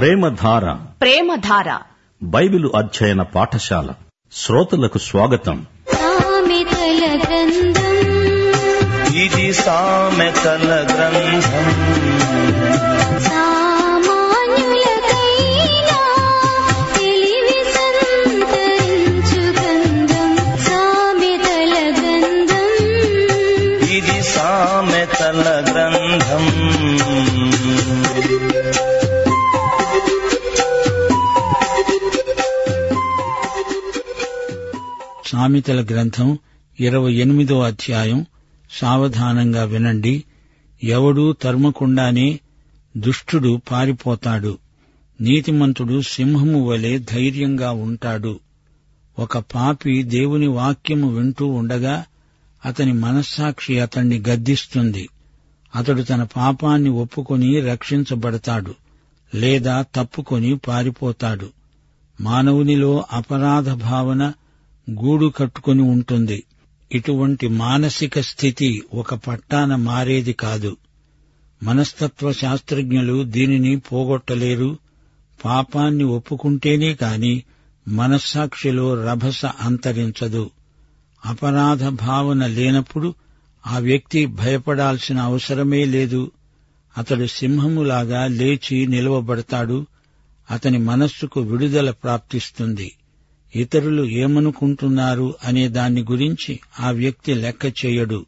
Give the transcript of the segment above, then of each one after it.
ప్రేమధార. ప్రేమధార. Bible అధ్యయన పాఠశాల. శ్రోతలకు స్వాగతం. సామెతల గ్రంథం ఇది సామెతల గ్రంథం సామాన్యులకైనా తెలివి సంతరించు గ్రంథం సామెతల గ్రంథం ఇది సామెతల గ్రంథం సామెతల గ్రంథం ఇరవై ఎనిమిదో అధ్యాయం. సావధానంగా వినండి. ఎవడూ తరుమకుండానే దుష్టుడు పారిపోతాడు. నీతిమంతుడు సింహము వలె ధైర్యంగా ఉంటాడు. ఒక పాపి దేవుని వాక్యము వింటూ ఉండగా అతని మనస్సాక్షి అతణ్ణి గద్దిస్తుంది. అతడు తన పాపాన్ని ఒప్పుకొని రక్షించబడతాడు లేదా తప్పుకొని పారిపోతాడు. మానవునిలో అపరాధ భావన గూడు కట్టుకొని ఉంటుంది. ఇటువంటి మానసిక స్థితి ఒక పట్టాన మారేది కాదు. మనస్తత్వ శాస్త్రజ్ఞులు దీనిని పోగొట్టలేరు. పాపాన్ని ఒప్పుకుంటేనే కాని మనస్సాక్షిలో రభస అంతరించదు. అపరాధ భావన లేనప్పుడు ఆ వ్యక్తి భయపడాల్సిన అవసరమే లేదు. అతడు సింహములాగా లేచి నిలవబడతాడు. అతని మనస్సుకు విడుదల ప్రాప్తిస్తుంది. ఇతరులు ఏమనుకుంటున్నారు అనే దాన్ని గురించి ఆ వ్యక్తి లెక్క చేయడు.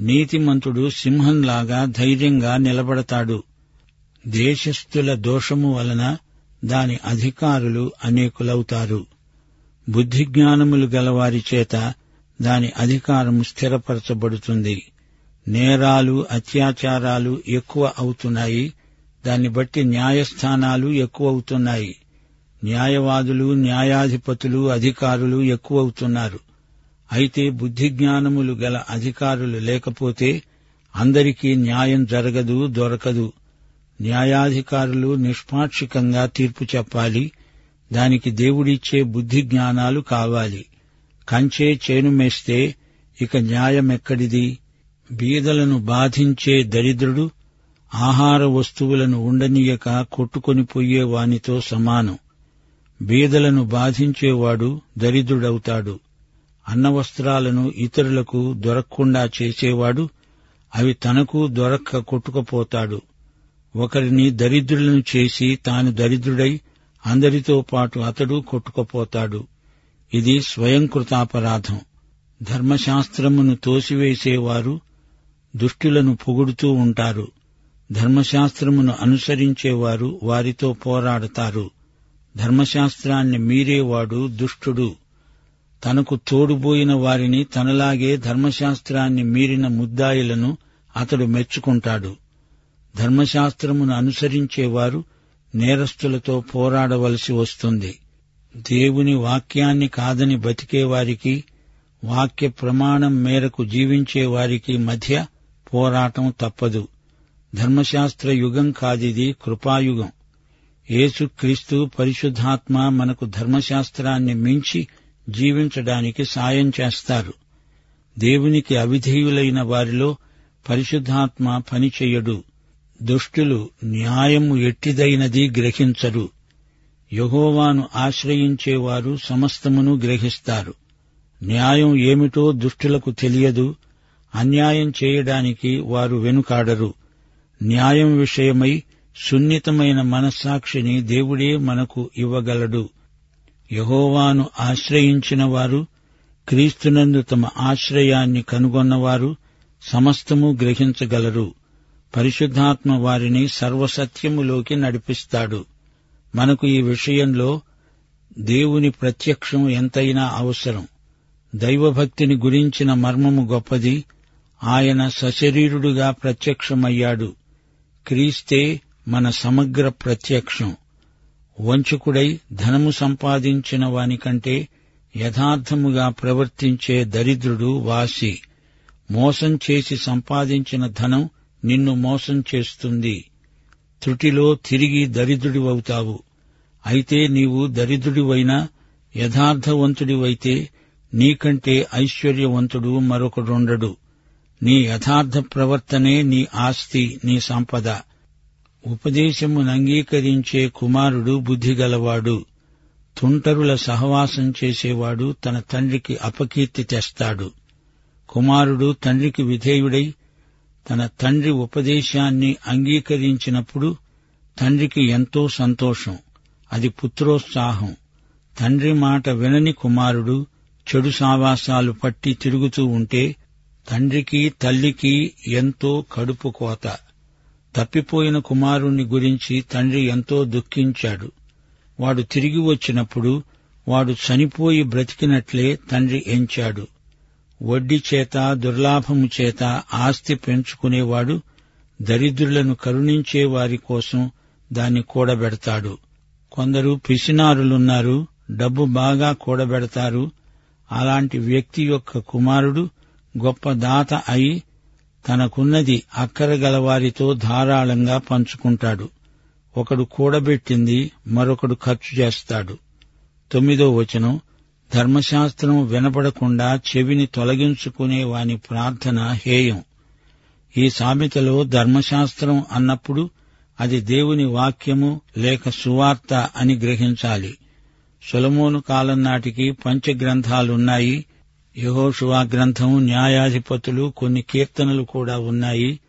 నీతిమంతుడు సింహంలాగా ధైర్యంగా నిలబడతాడు. దేశస్థుల దోషము వలన దాని అధికారులు అనేకులవుతారు. బుద్ధిజ్ఞానములు గలవారి చేత దాని అధికారం స్థిరపరచబడుతుంది. నేరాలు అత్యాచారాలు ఎక్కువ అవుతున్నాయి. దాన్ని బట్టి న్యాయస్థానాలు ఎక్కువ అవుతున్నాయి న్యాయవాదులు న్యాయాధిపతులు అధికారులు ఎక్కువవుతున్నారు. అయితే బుద్ధిజ్ఞానములు గల అధికారులు లేకపోతే అందరికీ న్యాయం జరగదు దొరకదు. న్యాయాధికారులు నిష్పాక్షికంగా తీర్పు చెప్పాలి. దానికి దేవుడిచ్చే బుద్ధి జ్ఞానాలు కావాలి. కంచే చేను మేస్తే ఇక న్యాయమెక్కడిది? బీదలను బాధించే దరిద్రుడు ఆహార వస్తువులను ఉండనీయక కొట్టుకొని వానితో సమానం. బీదలను బాధించేవాడు దరిద్రుడవుతాడు. అన్నవస్త్రాలను ఇతరులకు దొరకకుండా చేసేవాడు అవి తనకు దొరక్క కొట్టుకుపోతాడు. ఒకరిని దరిద్రులను చేసి తాను దరిద్రుడై అందరితో పాటు అతడు కొట్టుకుపోతాడు. ఇది స్వయంకృతాపరాధం. ధర్మశాస్త్రమును తోసివేసేవారు దుష్టులను పొగుడుతూ ఉంటారు. ధర్మశాస్త్రమును అనుసరించేవారు వారితో పోరాడతారు. ధర్మశాస్త్రాన్ని మీరేవాడు దుష్టుడు. తనకు తోడుబోయిన వారిని తనలాగే ధర్మశాస్త్రాన్ని మీరిన ముద్దాయిలను అతడు మెచ్చుకుంటాడు. ధర్మశాస్త్రమును అనుసరించేవారు నేరస్తులతో పోరాడవలసి వస్తుంది. దేవుని వాక్యాన్ని కాదని బతికేవారికి వాక్య ప్రమాణం మేరకు జీవించేవారికి మధ్య పోరాటం తప్పదు. ధర్మశాస్త్ర యుగం కాదిది కృపాయుగం. యేసుక్రీస్తు పరిశుద్ధాత్మ మనకు ధర్మశాస్త్రాన్ని మించి జీవించడానికి సాయం చేస్తారు. దేవునికి అవిధేయులైన వారిలో పరిశుద్ధాత్మ పనిచెయ్యడు దుష్టులు న్యాయము ఎట్టిదైనది గ్రహించరు. యహోవాను ఆశ్రయించేవారు సమస్తమును గ్రహిస్తారు. న్యాయం ఏమిటో దుష్టులకు తెలియదు. అన్యాయం చేయడానికి వారు వెనుకాడరు. న్యాయం విషయమై సున్నితమైన మనస్సాక్షిని దేవుడే మనకు ఇవ్వగలడు. యహోవాను ఆశ్రయించిన వారు క్రీస్తునందు తమ ఆశ్రయాన్ని కనుగొన్నవారు సమస్తము గ్రహించగలరు. పరిశుద్ధాత్మ వారిని సర్వసత్యములోకి నడిపిస్తాడు. మనకు ఈ విషయంలో దేవుని ప్రత్యక్షం ఎంతైనా అవసరం. దైవభక్తిని గురించిన మర్మము గొప్పది. ఆయన సశరీరుడుగా ప్రత్యక్షమయ్యాడు. క్రీస్తే మన సమగ్ర ప్రత్యక్షం. వంచకుడై ధనము సంపాదించిన వానికంటే యథార్థముగా ప్రవర్తించే దరిద్రుడు వాసి. మోసం చేసి సంపాదించిన ధనం నిన్ను మోసం చేస్తుంది. త్రుటిలో తిరిగి దరిద్రుడివవుతావు. అయితే నీవు దరిద్రుడివైనా యథార్థవంతుడివైతే నీకంటే ఐశ్వర్యవంతుడు మరొకడుండడు. నీ యథార్థ ప్రవర్తనే నీ ఆస్తి నీ సంపద. ఉపదేశమును అంగీకరించే కుమారుడు బుద్ధిగలవాడు. తుంటరుల సహవాసం చేసేవాడు తన తండ్రికి అపకీర్తి తెస్తాడు. కుమారుడు తండ్రికి విధేయుడై తన తండ్రి ఉపదేశాన్ని అంగీకరించినప్పుడు తండ్రికి ఎంతో సంతోషం. అది పుత్రోత్సాహం. తండ్రి మాట వినని కుమారుడు చెడు సావాసాలు పట్టి తిరుగుతూ ఉంటే తండ్రికి తల్లికి ఎంతో కడుపు కోత. తప్పిపోయిన కుమారుణ్ణి గురించి తండ్రి ఎంతో దుఃఖించాడు. వాడు తిరిగి వచ్చినప్పుడు వాడు చనిపోయి బ్రతికినట్లే తండ్రి ఎంచాడు. వడ్డీ చేత దుర్లాభము చేత ఆస్తి పెంచుకునేవాడు దరిద్రులను కరుణించే వారి కోసం దాన్ని కూడబెడతాడు. కొందరు పిసినారులున్నారు డబ్బు బాగా కూడబెడతారు. అలాంటి వ్యక్తి యొక్క కుమారుడు గొప్ప దాత అయి తనకున్నది అక్కరగలవారితో ధారాళంగా పంచుకుంటాడు. ఒకడు కూడబెట్టింది మరొకడు ఖర్చు చేస్తాడు. తొమ్మిదో వచనం ధర్మశాస్త్రం వినపడకుండా చెవిని తొలగించుకునే వాని ప్రార్థన హేయం. ఈ సామెతలో ధర్మశాస్త్రం అన్నప్పుడు అది దేవుని వాక్యము లేక సువార్త అని గ్రహించాలి. సొలమోను కాలం నాటికి పంచగ్రంథాలున్నాయి. యహోషువా గ్రంథం న్యాయాధిపతులు కొన్ని కీర్తనలు కూడా ఉన్నాయి.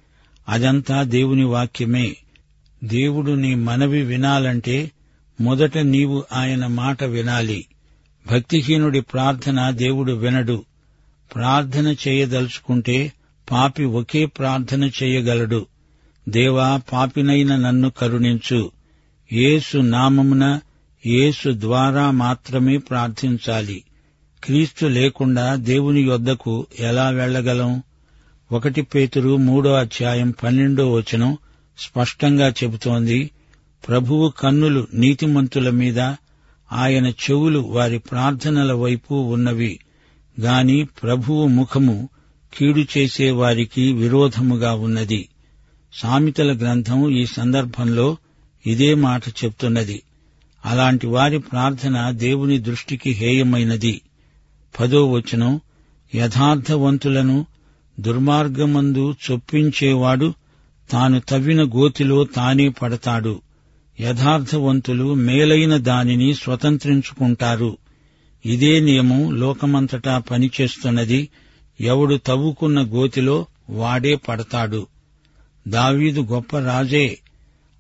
అదంతా దేవుని వాక్యమే. దేవుడు నీ మనవి వినాలంటే మొదట నీవు ఆయన మాట వినాలి. భక్తిహీనుడి ప్రార్థన దేవుడు వినడు. ప్రార్థన చేయదలుచుకుంటే పాపి ఒకే ప్రార్థన చేయగలడు. దేవా పాపినైన నన్ను కరుణించు. యేసు నామమున యేసు ద్వారా మాత్రమే ప్రార్థించాలి. క్రీస్తు లేకుండా దేవుని యొద్దకు ఎలా వెళ్ళగలం ఒకటి పేతురు మూడో అధ్యాయం పన్నెండో వచనం స్పష్టంగా చెబుతోంది. ప్రభువు కన్నులు నీతిమంతుల మీద ఆయన చెవులు వారి ప్రార్థనల వైపు ఉన్నవి. గాని ప్రభువు ముఖము కీడు చేసే వారికి విరోధముగా ఉన్నది. సామెతల గ్రంథం ఈ సందర్భంలో ఇదే మాట చెప్తున్నది. అలాంటి వారి ప్రార్థన దేవుని దృష్టికి హేయమైనది. పదో వచనం యథార్థవంతులను దుర్మార్గమందు చొప్పించేవాడు తాను తవ్విన గోతిలో తానే పడతాడు. యథార్థవంతులు మేలైన దానిని స్వతంత్రించుకుంటారు. ఇదే నియమం లోకమంతటా పనిచేస్తున్నది. ఎవడు తవ్వుకున్న గోతిలో వాడే పడతాడు. దావీదు గొప్ప రాజే.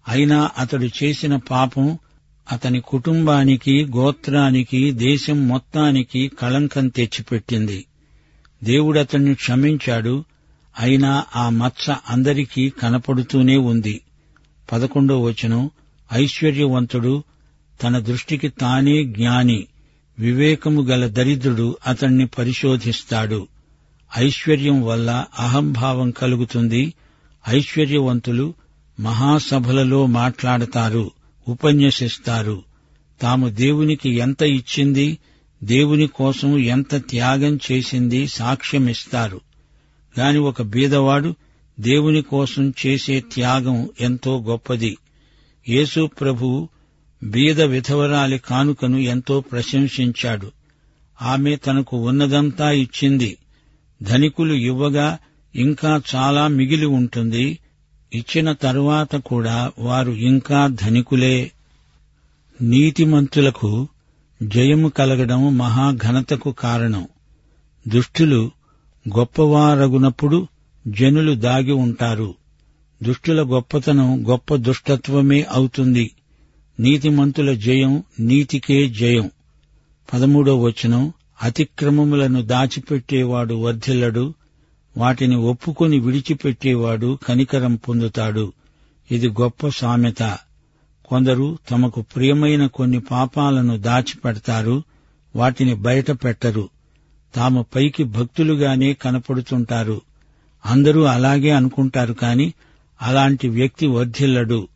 అయినా అతడు చేసిన పాపం అతని కుటుంబానికి గోత్రానికి దేశం మొత్తానికి కళంకం తెచ్చిపెట్టింది. దేవుడతన్ని క్షమించాడు. అయినా ఆ మచ్చ అందరికీ కనపడుతూనే ఉంది. పదకొండో వచనం. ఐశ్వర్యవంతుడు తన దృష్టికి తానే జ్ఞాని వివేకము గల దరిద్రుడు అతణ్ణి పరిశోధిస్తాడు. ఐశ్వర్యం వల్ల అహంభావం కలుగుతుంది. ఐశ్వర్యవంతులు మహాసభలలో మాట్లాడతారు. ఉపన్యసిస్తారు. తాము దేవునికి ఎంత ఇచ్చింది దేవుని కోసం ఎంత త్యాగం చేసింది సాక్ష్యమిస్తారు. గాని ఒక బీదవాడు దేవుని కోసం చేసే త్యాగం ఎంతో గొప్పది. యేసు ప్రభు బీద విధవరాలి కానుకను ఎంతో ప్రశంసించాడు. ఆమె తనకు ఉన్నదంతా ఇచ్చింది. ధనికులు ఇవ్వగా ఇంకా చాలా మిగిలి ఉంటుంది. ఇచ్చిన తరువాత కూడా వారు ఇంకా ధనికులే. నీతిమంతులకు జయము కలగడం మహాఘనతకు కారణం. దుష్టులు గొప్పవారగునప్పుడు జనులు దాగి ఉంటారు. దుష్టుల గొప్పతనం గొప్ప దుష్టత్వమే అవుతుంది. నీతిమంతుల జయం నీతికే జయం. పదమూడో వచనం అతిక్రమములను దాచిపెట్టేవాడు వర్ధిల్లడు. వాటిని ఒప్పుకొని విడిచిపెట్టేవాడు కనికరం పొందుతాడు. ఇది గొప్ప సామెత. కొందరు తమకు ప్రియమైన కొన్ని పాపాలను దాచిపెడతారు వాటిని బయట పెట్టరు తాము పైకి భక్తులుగానే కనపడుతుంటారు. అందరూ అలాగే అనుకుంటారు కాని అలాంటి వ్యక్తి వర్ధిల్లడు.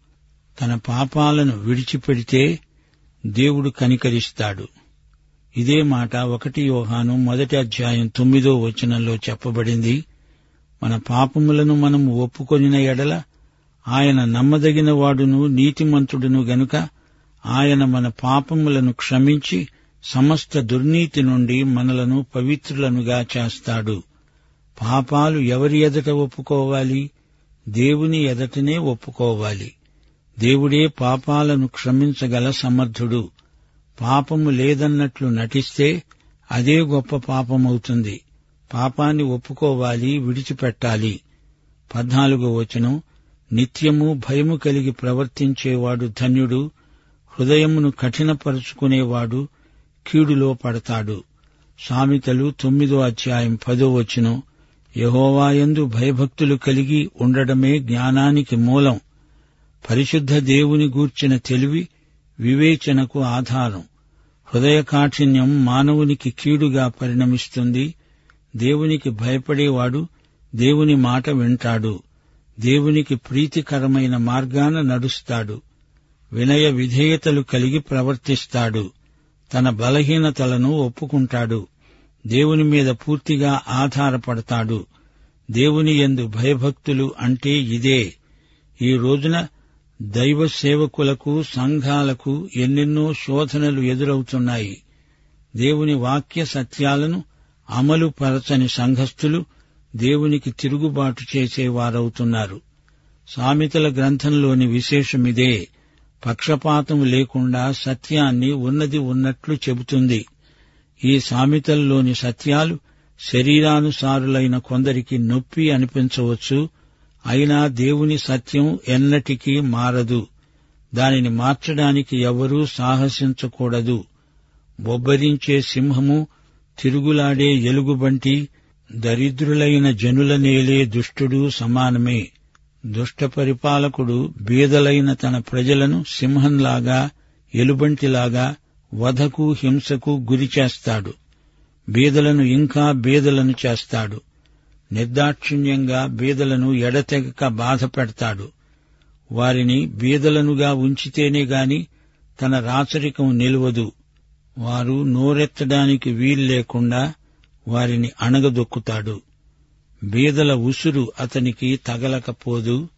తన పాపాలను విడిచిపెడితే దేవుడు కనికరిస్తాడు. ఇదే మాట ఒకటి యోహాను మొదటి అధ్యాయం తొమ్మిదో వచనంలో చెప్పబడింది. మన పాపములను మనం ఒప్పుకొనిన ఎడల ఆయన నమ్మదగిన వాడును నీతిమంతుడును గనుక ఆయన మన పాపములను క్షమించి సమస్త దుర్నీతి నుండి మనలను పవిత్రులనుగా చేస్తాడు. పాపాలు ఎవరి ఎదట ఒప్పుకోవాలి? దేవుని ఎదటనే ఒప్పుకోవాలి. దేవుడే పాపాలను క్షమించగల సమర్థుడు. పాపము లేదన్నట్లు నటిస్తే అదే గొప్ప పాపమవుతుంది. పాపాన్ని ఒప్పుకోవాలి విడిచిపెట్టాలి. పద్నాలుగో వచనం. నిత్యము భయము కలిగి ప్రవర్తించేవాడు ధన్యుడు హృదయమును కఠినపరుచుకునేవాడు కీడులో పడతాడు. సామెతలు తొమ్మిదో అధ్యాయం పదో వచనం. యహోవాయందు భయభక్తులు కలిగి ఉండడమే జ్ఞానానికి మూలం. పరిశుద్ధ దేవుని గూర్చిన తెలివి వివేచనకు ఆధారం. హృదయ కాఠిన్యం మానవునికి కీడుగా పరిణమిస్తుంది. దేవునికి భయపడేవాడు దేవుని మాట వింటాడు. దేవునికి ప్రీతికరమైన మార్గాన నడుస్తాడు. వినయ విధేయతలు కలిగి ప్రవర్తిస్తాడు. తన బలహీనతలను ఒప్పుకుంటాడు. దేవుని మీద పూర్తిగా ఆధారపడతాడు. దేవుని యందు భయభక్తులు అంటే ఇదే. ఈ రోజున దైవ సేవకులకు సంఘాలకు ఎన్నెన్నో శోధనలు ఎదురవుతున్నాయి. దేవుని వాక్య సత్యాలను అమలు పరచని సంఘస్థులు దేవునికి తిరుగుబాటు చేసేవారవుతున్నారు. సామెతల గ్రంథంలోని విశేషమిదే పక్షపాతం లేకుండా సత్యాన్ని ఉన్నది ఉన్నట్లు చెబుతుంది. ఈ సామెతల్లోని సత్యాలు శరీరానుసారులైన కొందరికి నొప్పి అనిపించవచ్చు అయినా దేవుని సత్యం ఎన్నటికీ మారదు. దానిని మార్చడానికి ఎవరూ సాహసించకూడదు. బొబ్బరించే సింహము తిరుగులాడే ఎలుగుబంటి దరిద్రులైన జనుల నేలే దుష్టుడు సమానమే. దుష్ట పరిపాలకుడు బీదలైన తన ప్రజలను సింహంలాగా ఎలుబంటిలాగా వధకు హింసకు గురిచేస్తాడు. బీదలను ఇంకా బీదలను చేస్తాడు. నిర్దాక్షిణ్యంగా బీదలను ఎడతెగక బాధ పెడతాడు వారిని బీదలనుగా ఉంచితేనే గాని తన రాచరికం నిలువదు. వారు నోరెత్తడానికి వీల్లేకుండా వారిని అణగదొక్కుతాడు. బీదల ఉసురు అతనికి తగలకపోదు.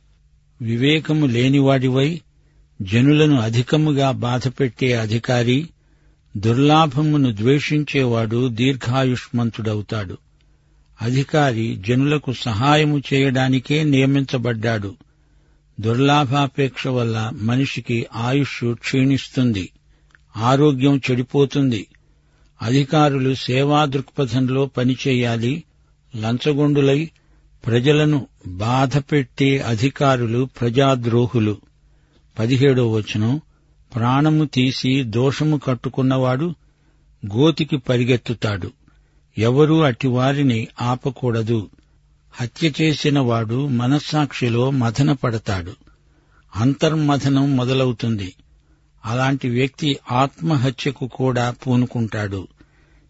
వివేకము లేనివాడివై జనులను అధికముగా బాధపెట్టే అధికారి దుర్లాభమును ద్వేషించేవాడు దీర్ఘాయుష్మంతుడవుతాడు. అధికారి జనులకు సహాయము చేయడానికే నియమించబడ్డాడు. దుర్లాభాపేక్ష వల్ల మనిషికి ఆయుష్ క్షీణిస్తుంది. ఆరోగ్యం చెడిపోతుంది. అధికారులు సేవా దృక్పథంలో పనిచేయాలి. లంచగొండులై ప్రజలను బాధపెట్టే అధికారులు ప్రజాద్రోహులు. పదిహేడో వచనం. ప్రాణము తీసి దోషము కట్టుకున్నవాడు గోతికి పరిగెత్తుతాడు. ఎవరూ అటివారిని ఆపకూడదు. హత్య చేసిన వాడు మనస్సాక్షిలో మథన పడతాడు అంతర్మథనం మొదలవుతుంది. అలాంటి వ్యక్తి ఆత్మహత్యకు కూడా పూనుకుంటాడు.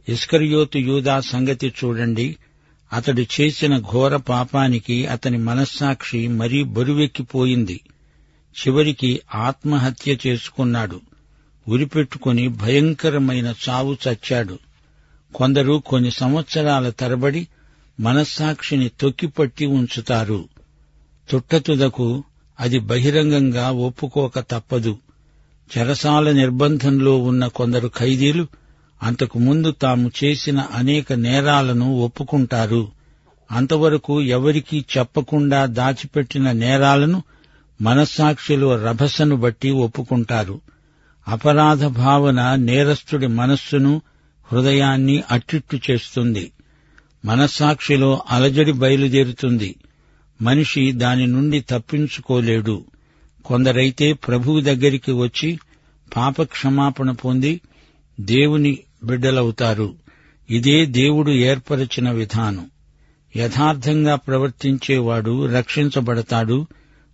ఇస్కరియోతు యూదా సంగతి చూడండి. అతడు చేసిన ఘోర పాపానికి అతని మనస్సాక్షి మరీ బరువెక్కిపోయింది. చివరికి ఆత్మహత్య చేసుకున్నాడు. ఉరిపెట్టుకుని భయంకరమైన చావు చచ్చాడు. కొందరు కొన్ని సంవత్సరాల తరబడి మనస్సాక్షిని తొక్కిపట్టి ఉంచుతారు. తుట్టతుదకు అది బహిరంగంగా ఒప్పుకోక తప్పదు. చెరసాల నిర్బంధంలో ఉన్న కొందరు ఖైదీలు అంతకు ముందు తాము చేసిన అనేక నేరాలను ఒప్పుకుంటారు. అంతవరకు ఎవరికీ చెప్పకుండా దాచిపెట్టిన నేరాలను మనస్సాక్షిలో రభసను బట్టి ఒప్పుకుంటారు. అపరాధ భావన నేరస్తుడి మనస్సును హృదయాన్ని అట్టిట్టు చేస్తుంది. మనస్సాక్షిలో అలజడి బయలుదేరుతుంది. మనిషి దాని నుండి తప్పించుకోలేడు. కొందరైతే ప్రభువు దగ్గరికి వచ్చి పాపక్షమాపణ పొంది దేవుని బిడ్డలవుతారు. ఇదే దేవుడు ఏర్పరచిన విధానం. యథార్థంగా ప్రవర్తించేవాడు రక్షించబడతాడు.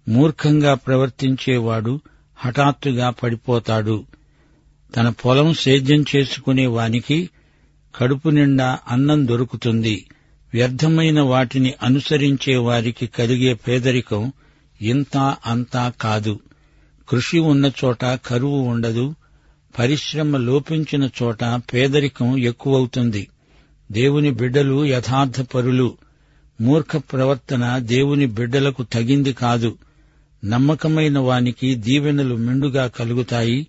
మూర్ఖంగా ప్రవర్తించేవాడు హఠాత్తుగా పడిపోతాడు. తన పొలం సేద్యం చేసుకునే వానికి కడుపు నిండా అన్నం దొరుకుతుంది. వ్యర్థమైన వాటిని అనుసరించే వారికి కలిగే పేదరికం ఇంత అంతా కాదు. కృషి ఉన్న చోట కరువు ఉండదు. పరిశ్రమ లోపించిన చోట పేదరికం ఎక్కువవుతుంది. దేవుని బిడ్డలు యథార్థపరులు మూర్ఖ ప్రవర్తన దేవుని బిడ్డలకు తగింది కాదు. నమ్మకమైన వానికి దీవెనలు మెండుగా కలుగుతాయి.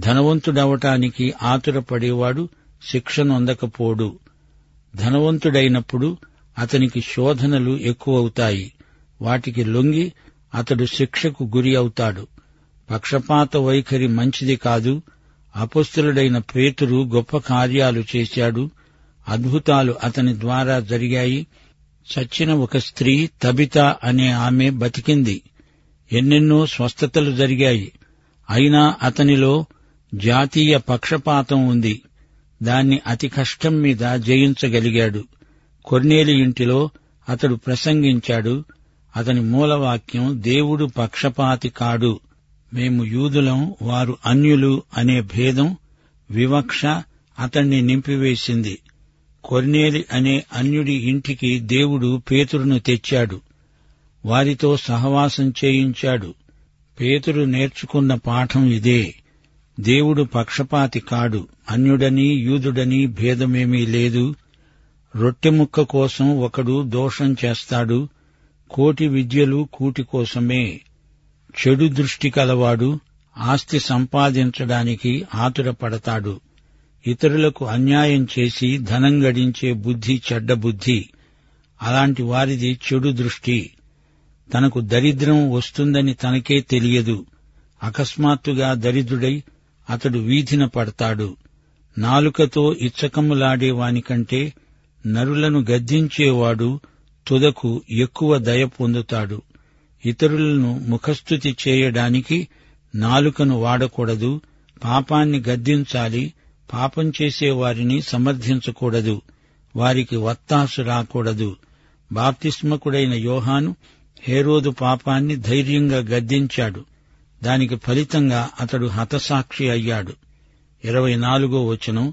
ధనవంతుడవటానికి ఆతురపడేవాడు శిక్షనొందకపోడు. ధనవంతుడైనప్పుడు అతనికి శోధనలు ఎక్కువవుతాయి. వాటికి లొంగి అతడు శిక్షకు గురి అవుతాడు. పక్షపాత వైఖరి మంచిది కాదు. అపస్తులుడైన పేతురు గొప్ప కార్యాలు చేశాడు. అద్భుతాలు అతని ద్వారా జరిగాయి. చచ్చిన ఒక స్త్రీ తబిత అనే ఆమె బతికింది. ఎన్నెన్నో స్వస్థతలు జరిగాయి. అయినా అతనిలో జాతీయ పక్షపాతం ఉంది. దాన్ని అతి కష్టం మీద జయించగలిగాడు. కొర్నేలి ఇంటిలో అతడు ప్రసంగించాడు అతని మూలవాక్యం దేవుడు పక్షపాతి కాడు. మేము యూదులం వారు అన్యులు అనే భేదం వివక్ష అతణ్ణి నింపివేసింది. కొర్నేలి అనే అన్యుడి ఇంటికి దేవుడు పేతురును తెచ్చాడు. వారితో సహవాసం చేయించాడు. పేతురు నేర్చుకున్న పాఠం ఇదే. దేవుడు పక్షపాతి కాడు. అన్యుడని యూదుడని భేదమేమీ లేదు. రొట్టె ముక్క కోసం ఒకడు దోషం చేస్తాడు. కోటి విద్యలు కూటి కోసమే. చెడు దృష్టి కలవాడు. ఆస్తి సంపాదించడానికి ఆతురపడతాడు. ఇతరులకు అన్యాయం చేసి ధనం గడించే బుద్ధి చెడ్డ బుద్ధి. అలాంటి వారిది చెడు దృష్టి. తనకు దరిద్రం వస్తుందని తనకే తెలియదు. అకస్మాత్తుగా దరిద్రుడై అతడు వీధిన పడతాడు. నాలుకతో ఇచ్చకములాడేవానికంటే నరులను గద్దించేవాడు తుదకు ఎక్కువ దయ పొందుతాడు. ఇతరులను ముఖస్థుతి చేయడానికి నాలుకను వాడకూడదు. పాపాన్ని గద్దించాలి పాపం చేసేవారిని సమర్థించకూడదు. వారికి వత్తాసు రాకూడదు. బాప్తిస్మకుడైన యోహాను హేరోదు పాపాన్ని ధైర్యంగా గద్దించాడు దానికి ఫలితంగా అతడు హతసాక్షి అయ్యాడు. ఇరవై నాలుగో వచనం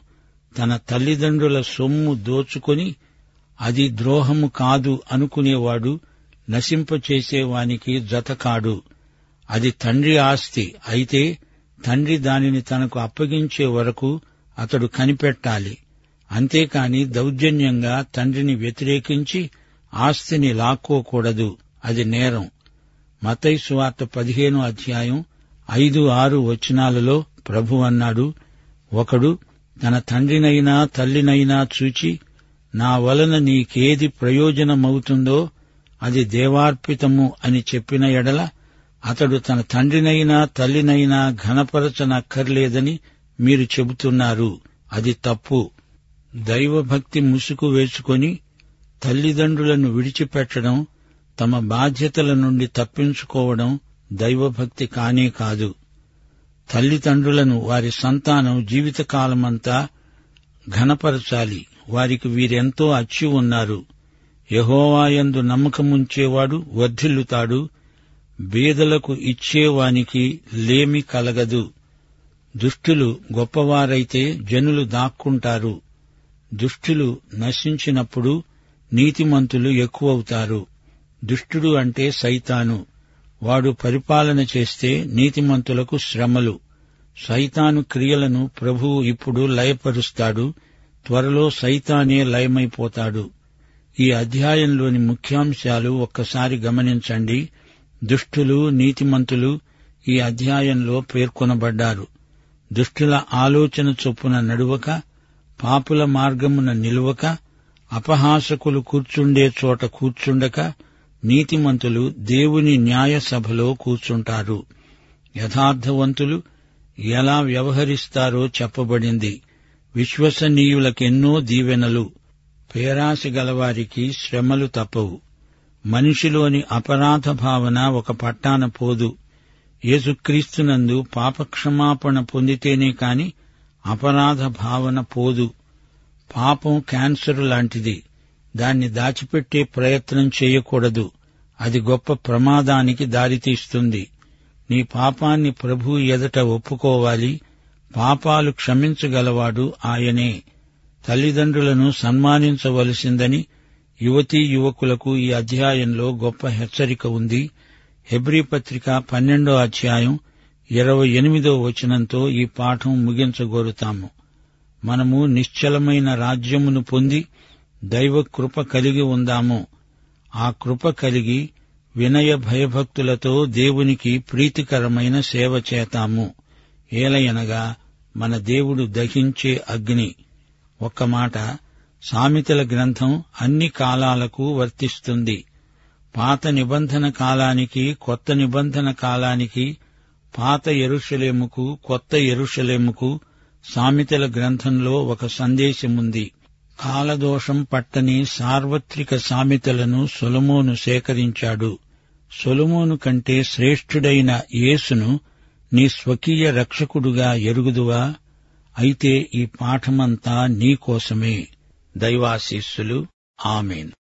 తన తల్లిదండ్రుల సొమ్ము దోచుకొని అది ద్రోహము కాదు అనుకునేవాడు నశింపచేసేవానికి జతకాడు. అది తండ్రి ఆస్తి అయితే తండ్రి దానిని తనకు అప్పగించే వరకు అతడు కనిపెట్టాలి. అంతేకాని దౌర్జన్యంగా తండ్రిని వ్యతిరేకించి ఆస్తిని లాక్కోకూడదు. అది నేరం. మతై సువార్త పదిహేను అధ్యాయం ఐదు ఆరు వచనాలలో ప్రభు అన్నాడు ఒకడు తన తండ్రినైనా తల్లినైనా చూచి నా వలన నీకేది ప్రయోజనమవుతుందో అది దేవార్పితము అని చెప్పిన ఎడల అతడు తన తండ్రినైనా తల్లినైనా ఘనపరచనక్కర్లేదని మీరు చెబుతున్నారు. అది తప్పు. దైవభక్తి ముసుగు వేసుకొని తల్లిదండ్రులను విడిచిపెట్టడం తమ బాధ్యతల నుండి తప్పించుకోవడం దైవభక్తి కానే కాదు. తల్లిదండ్రులను వారి సంతానం జీవితకాలమంతా ఘనపరచాలి. వారికి వీరెంతో అచ్చి ఉన్నారు. యహోవాయందు నమ్మకముంచేవాడు వర్ధిల్లుతాడు. బీదలకు ఇచ్చేవానికి లేమి కలగదు. దుష్టులు గొప్పవారైతే జనులు దాక్కుంటారు. దుష్టులు నశించినప్పుడు నీతిమంతులు ఎక్కువవుతారు. దుష్టుడు అంటే సైతాను. వాడు పరిపాలన చేస్తే నీతిమంతులకు శ్రమలు. సైతాను క్రియలను ప్రభువు ఇప్పుడు లయపరుస్తాడు. త్వరలో సైతానే లయమైపోతాడు. ఈ అధ్యాయంలోని ముఖ్యాంశాలు ఒక్కసారి గమనించండి. దుష్టులు నీతిమంతులు ఈ అధ్యాయంలో పేర్కొనబడ్డారు. దుష్టుల ఆలోచన చొప్పున నడువక పాపుల మార్గమున నిలువక అపహాసకులు కూర్చుండే చోట కూర్చుండక నీతిమంతులు దేవుని న్యాయ సభలో కూర్చుంటారు. యథార్థవంతులు ఎలా వ్యవహరిస్తారో చెప్పబడింది. విశ్వసనీయులకెన్నో దీవెనలు. పేరాసి గలవారికి శ్రమలు తప్పవు. మనిషిలోని అపరాధ భావన ఒక పట్టాన పోదు. యేసుక్రీస్తునందు పాపక్షమాపణ పొందితేనే కాని అపరాధ భావన పోదు. పాపం క్యాన్సర్ లాంటిది. దాన్ని దాచిపెట్టే ప్రయత్నం చేయకూడదు. అది గొప్ప ప్రమాదానికి దారితీస్తుంది. నీ పాపాన్ని ప్రభు ఎదట ఒప్పుకోవాలి. పాపాలు క్షమించగలవాడు ఆయనే. తల్లిదండ్రులను సన్మానించవలసిందని యువతీ యువకులకు ఈ అధ్యాయంలో గొప్ప హెచ్చరిక ఉంది. హెబ్రీ పత్రిక పన్నెండో అధ్యాయం ఇరవై ఎనిమిదో వచనంతో ఈ పాఠం ముగించగోరుతాము. మనము నిశ్చలమైన రాజ్యమును పొంది దైవ కృప కలిగి ఉందాము. ఆ కృప కలిగి వినయ భయభక్తులతో దేవునికి ప్రీతికరమైన సేవ చేతాము. ఏలయనగా మన దేవుడు దహించే అగ్ని. ఒక్క మాట సామెతల గ్రంథం అన్ని కాలాలకు వర్తిస్తుంది. పాత నిబంధన కాలానికి కొత్త నిబంధన కాలానికి పాత ఎరుషలేముకు కొత్త ఎరుషలేముకు సామెతల గ్రంథంలో ఒక సందేశముంది. కాలదోషం పట్టని సార్వత్రిక సామెతలను సొలమోను సేకరించాడు. సొలమోను కంటే శ్రేష్ఠుడైన యేసును నీ స్వకీయ రక్షకుడుగా ఎరుగుదువా? అయితే ఈ పాఠమంతా నీకోసమే దైవాశీస్సులు. ఆమెను.